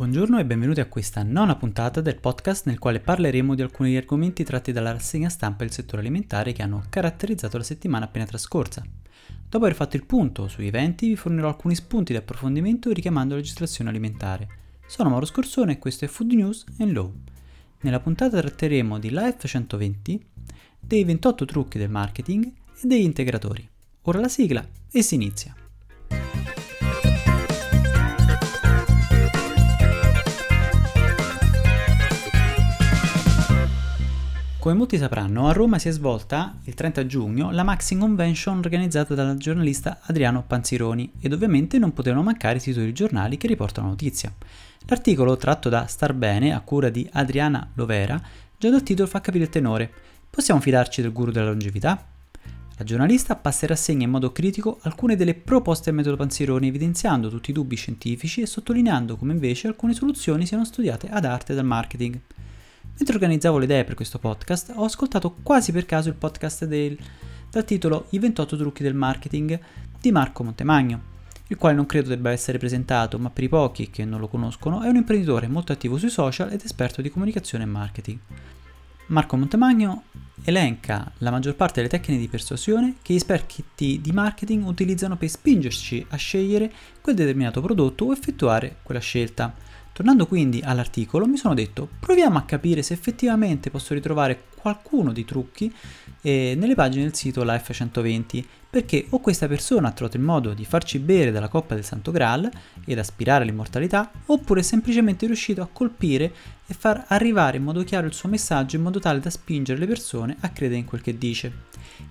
Buongiorno e benvenuti a questa nona puntata del podcast nel quale parleremo di alcuni argomenti tratti dalla rassegna stampa del settore alimentare che hanno caratterizzato la settimana appena trascorsa. Dopo aver fatto il punto sugli eventi vi fornirò alcuni spunti di approfondimento richiamando la legislazione alimentare. Sono Mauro Scorsone e questo è Food News and Law. Nella puntata tratteremo di Life 120, dei 28 trucchi del marketing e degli integratori. Ora la sigla e si inizia. Come molti sapranno, a Roma si è svolta il 30 giugno la Maxi Convention organizzata dal giornalista Adriano Panzironi ed ovviamente non potevano mancare i titoli giornali che riportano la notizia. L'articolo tratto da Star Bene a cura di Adriana Lovera già dal titolo fa capire il tenore. Possiamo fidarci del guru della longevità? La giornalista passa in rassegna in modo critico alcune delle proposte del metodo Panzironi evidenziando tutti i dubbi scientifici e sottolineando come invece alcune soluzioni siano studiate ad arte dal marketing. Mentre organizzavo le idee per questo podcast, ho ascoltato quasi per caso il podcast del, dal titolo I 28 trucchi del marketing di Marco Montemagno, il quale non credo debba essere presentato, ma per i pochi che non lo conoscono è un imprenditore molto attivo sui social ed esperto di comunicazione e marketing. Marco Montemagno elenca la maggior parte delle tecniche di persuasione che gli esperti di marketing utilizzano per spingerci a scegliere quel determinato prodotto o effettuare quella scelta. Tornando quindi all'articolo, mi sono detto proviamo a capire se effettivamente posso ritrovare qualcuno dei trucchi eh, nelle pagine del sito Life 120 perché o questa persona ha trovato il modo di farci bere dalla coppa del Santo Graal ed aspirare all'immortalità, oppure è semplicemente riuscito a colpire e far arrivare in modo chiaro il suo messaggio in modo tale da spingere le persone a credere in quel che dice.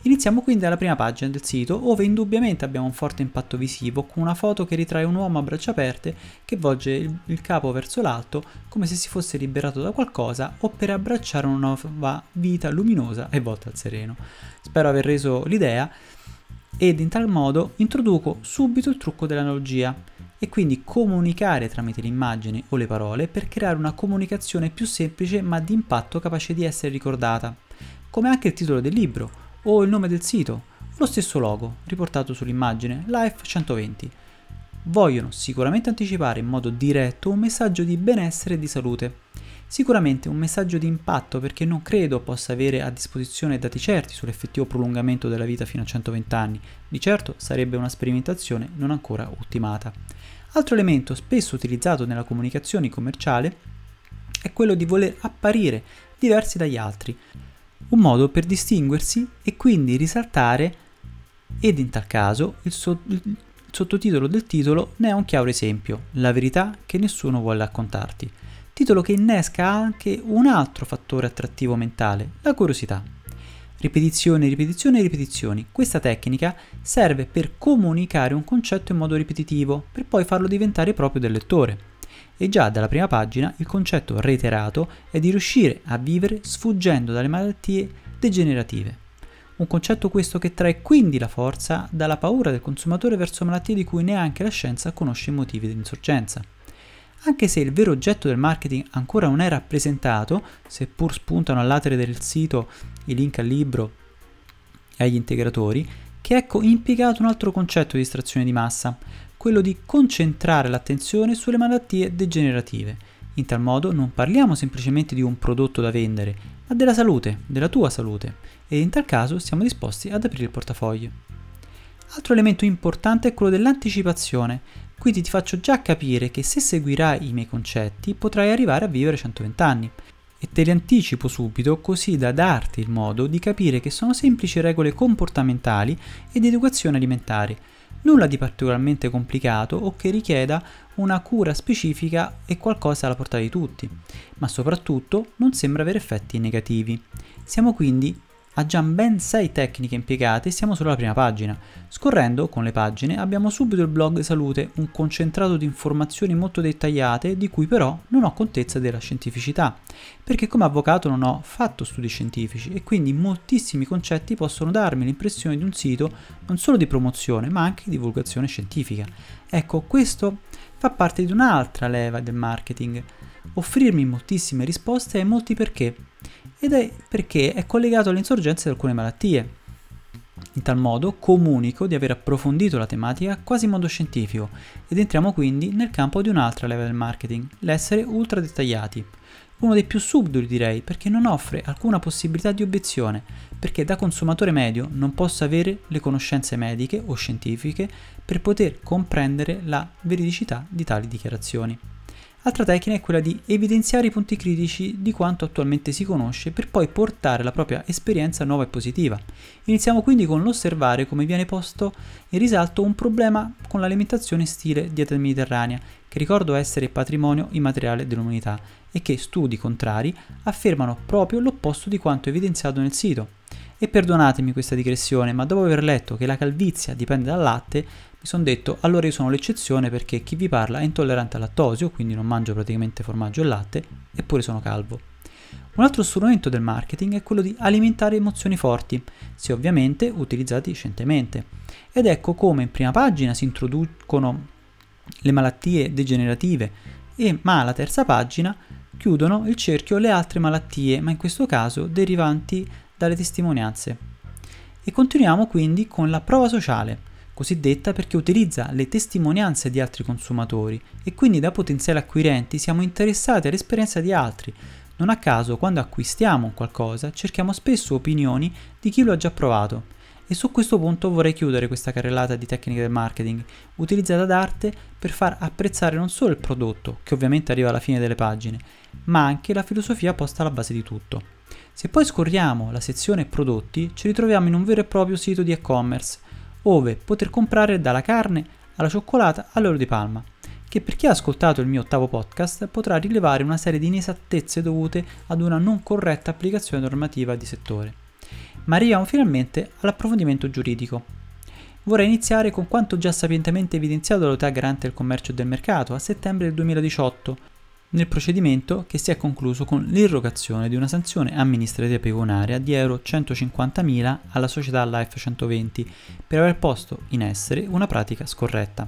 Iniziamo quindi dalla prima pagina del sito, ove indubbiamente abbiamo un forte impatto visivo, con una foto che ritrae un uomo a braccia aperte che volge il, il capo verso l'alto come se si fosse liberato da qualcosa o per abbracciare una nuova vita luminosa e volta al sereno. Spero aver reso l'idea ed in tal modo introduco subito il trucco dell'analogia e quindi comunicare tramite l'immagine o le parole per creare una comunicazione più semplice ma di impatto capace di essere ricordata, come anche il titolo del libro o il nome del sito lo stesso logo riportato sull'immagine Life 120. Vogliono sicuramente anticipare in modo diretto un messaggio di benessere e di salute Sicuramente un messaggio di impatto perché non credo possa avere a disposizione dati certi sull'effettivo prolungamento della vita fino a 120 anni, di certo sarebbe una sperimentazione non ancora ultimata. Altro elemento spesso utilizzato nella comunicazione commerciale è quello di voler apparire diversi dagli altri, un modo per distinguersi e quindi risaltare ed in tal caso il, so- il sottotitolo del titolo ne è un chiaro esempio, la verità che nessuno vuole raccontarti titolo che innesca anche un altro fattore attrattivo mentale, la curiosità. Ripetizioni, ripetizioni e ripetizioni. Questa tecnica serve per comunicare un concetto in modo ripetitivo, per poi farlo diventare proprio del lettore. E già dalla prima pagina il concetto reiterato è di riuscire a vivere sfuggendo dalle malattie degenerative. Un concetto questo che trae quindi la forza dalla paura del consumatore verso malattie di cui neanche la scienza conosce i motivi di insorgenza. Anche se il vero oggetto del marketing ancora non è rappresentato, seppur spuntano all'atere del sito i link al libro e agli integratori, che ecco impiegato un altro concetto di distrazione di massa, quello di concentrare l'attenzione sulle malattie degenerative. In tal modo non parliamo semplicemente di un prodotto da vendere, ma della salute, della tua salute, e in tal caso siamo disposti ad aprire il portafoglio. Altro elemento importante è quello dell'anticipazione, quindi ti faccio già capire che se seguirai i miei concetti potrai arrivare a vivere 120 anni. E te li anticipo subito così da darti il modo di capire che sono semplici regole comportamentali e di educazione alimentare, nulla di particolarmente complicato o che richieda una cura specifica e qualcosa alla portata di tutti, ma soprattutto non sembra avere effetti negativi. Siamo quindi ha già ben 6 tecniche impiegate e siamo solo alla prima pagina. Scorrendo con le pagine abbiamo subito il blog salute, un concentrato di informazioni molto dettagliate di cui però non ho contezza della scientificità, perché come avvocato non ho fatto studi scientifici e quindi moltissimi concetti possono darmi l'impressione di un sito non solo di promozione ma anche di divulgazione scientifica. Ecco, questo fa parte di un'altra leva del marketing, offrirmi moltissime risposte ai molti perché ed è perché è collegato all'insorgenza di alcune malattie. In tal modo comunico di aver approfondito la tematica quasi in modo scientifico ed entriamo quindi nel campo di un'altra leva del marketing, l'essere ultra dettagliati. Uno dei più subdoli direi perché non offre alcuna possibilità di obiezione, perché da consumatore medio non posso avere le conoscenze mediche o scientifiche per poter comprendere la veridicità di tali dichiarazioni. Altra tecnica è quella di evidenziare i punti critici di quanto attualmente si conosce per poi portare la propria esperienza nuova e positiva. Iniziamo quindi con l'osservare come viene posto in risalto un problema con l'alimentazione stile dieta mediterranea, che ricordo essere patrimonio immateriale dell'umanità e che studi contrari affermano proprio l'opposto di quanto evidenziato nel sito. E perdonatemi questa digressione, ma dopo aver letto che la calvizia dipende dal latte, mi sono detto allora io sono l'eccezione perché chi vi parla è intollerante al lattosio, quindi non mangio praticamente formaggio e latte, eppure sono calvo. Un altro strumento del marketing è quello di alimentare emozioni forti, se ovviamente utilizzati scientemente. Ed ecco come in prima pagina si introducono le malattie degenerative, e, ma alla terza pagina chiudono il cerchio le altre malattie, ma in questo caso derivanti dalle testimonianze. E continuiamo quindi con la prova sociale, cosiddetta perché utilizza le testimonianze di altri consumatori e quindi da potenziali acquirenti siamo interessati all'esperienza di altri. Non a caso, quando acquistiamo qualcosa, cerchiamo spesso opinioni di chi lo ha già provato. E su questo punto vorrei chiudere questa carrellata di tecniche del marketing, utilizzata d'arte per far apprezzare non solo il prodotto, che ovviamente arriva alla fine delle pagine, ma anche la filosofia posta alla base di tutto. Se poi scorriamo la sezione prodotti, ci ritroviamo in un vero e proprio sito di e-commerce, ove poter comprare dalla carne alla cioccolata all'olio di palma, che per chi ha ascoltato il mio ottavo podcast potrà rilevare una serie di inesattezze dovute ad una non corretta applicazione normativa di settore. Ma arriviamo finalmente all'approfondimento giuridico. Vorrei iniziare con quanto già sapientemente evidenziato dall'Autorità Garante del Commercio e del Mercato a settembre del 2018, nel procedimento che si è concluso con l'irrogazione di una sanzione amministrativa pecuniaria di euro 150.000 alla società Life 120 per aver posto in essere una pratica scorretta.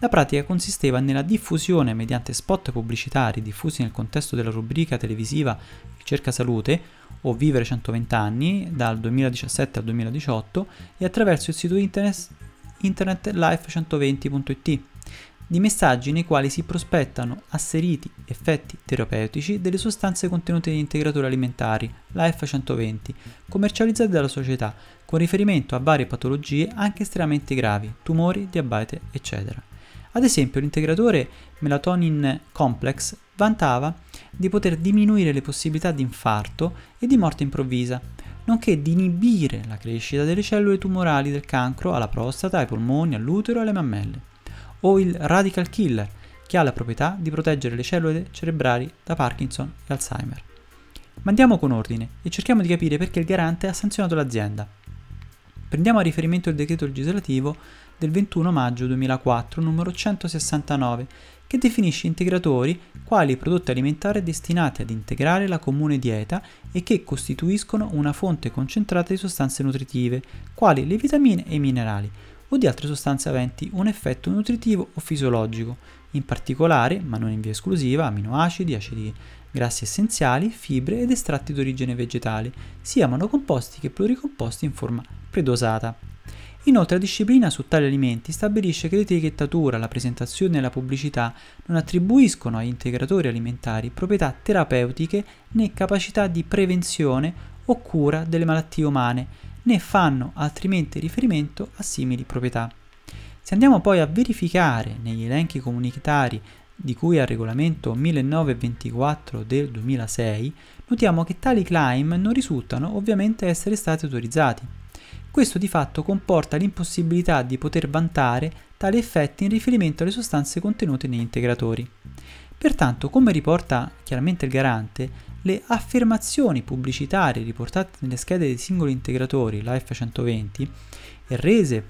La pratica consisteva nella diffusione mediante spot pubblicitari diffusi nel contesto della rubrica televisiva Ricerca Salute o Vivere 120 anni dal 2017 al 2018 e attraverso il sito internet, internet life120.it di messaggi nei quali si prospettano asseriti effetti terapeutici delle sostanze contenute in integratori alimentari, la F120, commercializzate dalla società, con riferimento a varie patologie anche estremamente gravi, tumori, diabete, eccetera. Ad esempio, l'integratore Melatonin Complex vantava di poter diminuire le possibilità di infarto e di morte improvvisa, nonché di inibire la crescita delle cellule tumorali del cancro alla prostata, ai polmoni, all'utero e alle mammelle o il Radical Killer, che ha la proprietà di proteggere le cellule cerebrali da Parkinson e Alzheimer. Ma andiamo con ordine e cerchiamo di capire perché il garante ha sanzionato l'azienda. Prendiamo a riferimento il decreto legislativo del 21 maggio 2004 numero 169 che definisce integratori quali prodotti alimentari destinati ad integrare la comune dieta e che costituiscono una fonte concentrata di sostanze nutritive, quali le vitamine e i minerali, o di altre sostanze aventi un effetto nutritivo o fisiologico, in particolare, ma non in via esclusiva, aminoacidi, acidi grassi essenziali, fibre ed estratti d'origine vegetale, sia monocomposti che pluricomposti in forma predosata. Inoltre la disciplina su tali alimenti stabilisce che l'etichettatura, la presentazione e la pubblicità non attribuiscono agli integratori alimentari proprietà terapeutiche né capacità di prevenzione o cura delle malattie umane, né fanno altrimenti riferimento a simili proprietà. Se andiamo poi a verificare negli elenchi comunitari di cui al regolamento 1924 del 2006, notiamo che tali claim non risultano ovviamente essere stati autorizzati. Questo di fatto comporta l'impossibilità di poter vantare tali effetti in riferimento alle sostanze contenute negli integratori. Pertanto, come riporta chiaramente il garante, le affermazioni pubblicitarie riportate nelle schede dei singoli integratori Life 120 e rese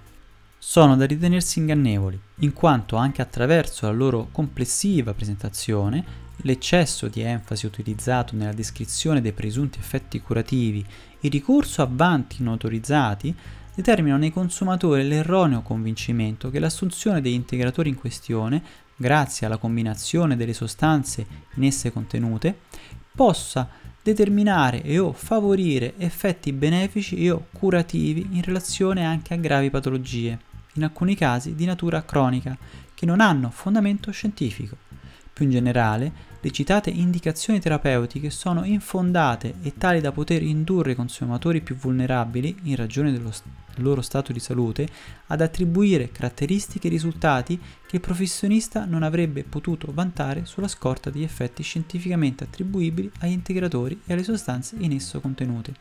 sono da ritenersi ingannevoli, in quanto anche attraverso la loro complessiva presentazione, l'eccesso di enfasi utilizzato nella descrizione dei presunti effetti curativi, il ricorso a vanti non autorizzati, determinano nei consumatori l'erroneo convincimento che l'assunzione degli integratori in questione, grazie alla combinazione delle sostanze in esse contenute, possa determinare e o favorire effetti benefici e o curativi in relazione anche a gravi patologie, in alcuni casi di natura cronica, che non hanno fondamento scientifico. Più in generale, le citate indicazioni terapeutiche sono infondate e tali da poter indurre i consumatori più vulnerabili, in ragione dello loro stato di salute, ad attribuire caratteristiche e risultati che il professionista non avrebbe potuto vantare sulla scorta di effetti scientificamente attribuibili agli integratori e alle sostanze in esso contenute.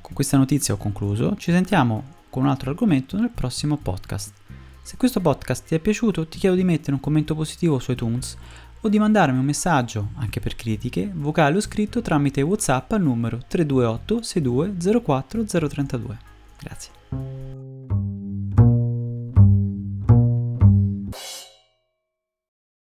Con questa notizia ho concluso, ci sentiamo con un altro argomento nel prossimo podcast. Se questo podcast ti è piaciuto ti chiedo di mettere un commento positivo su iTunes o di mandarmi un messaggio, anche per critiche, vocale o scritto tramite WhatsApp al numero 328 62 04 032. Grazie.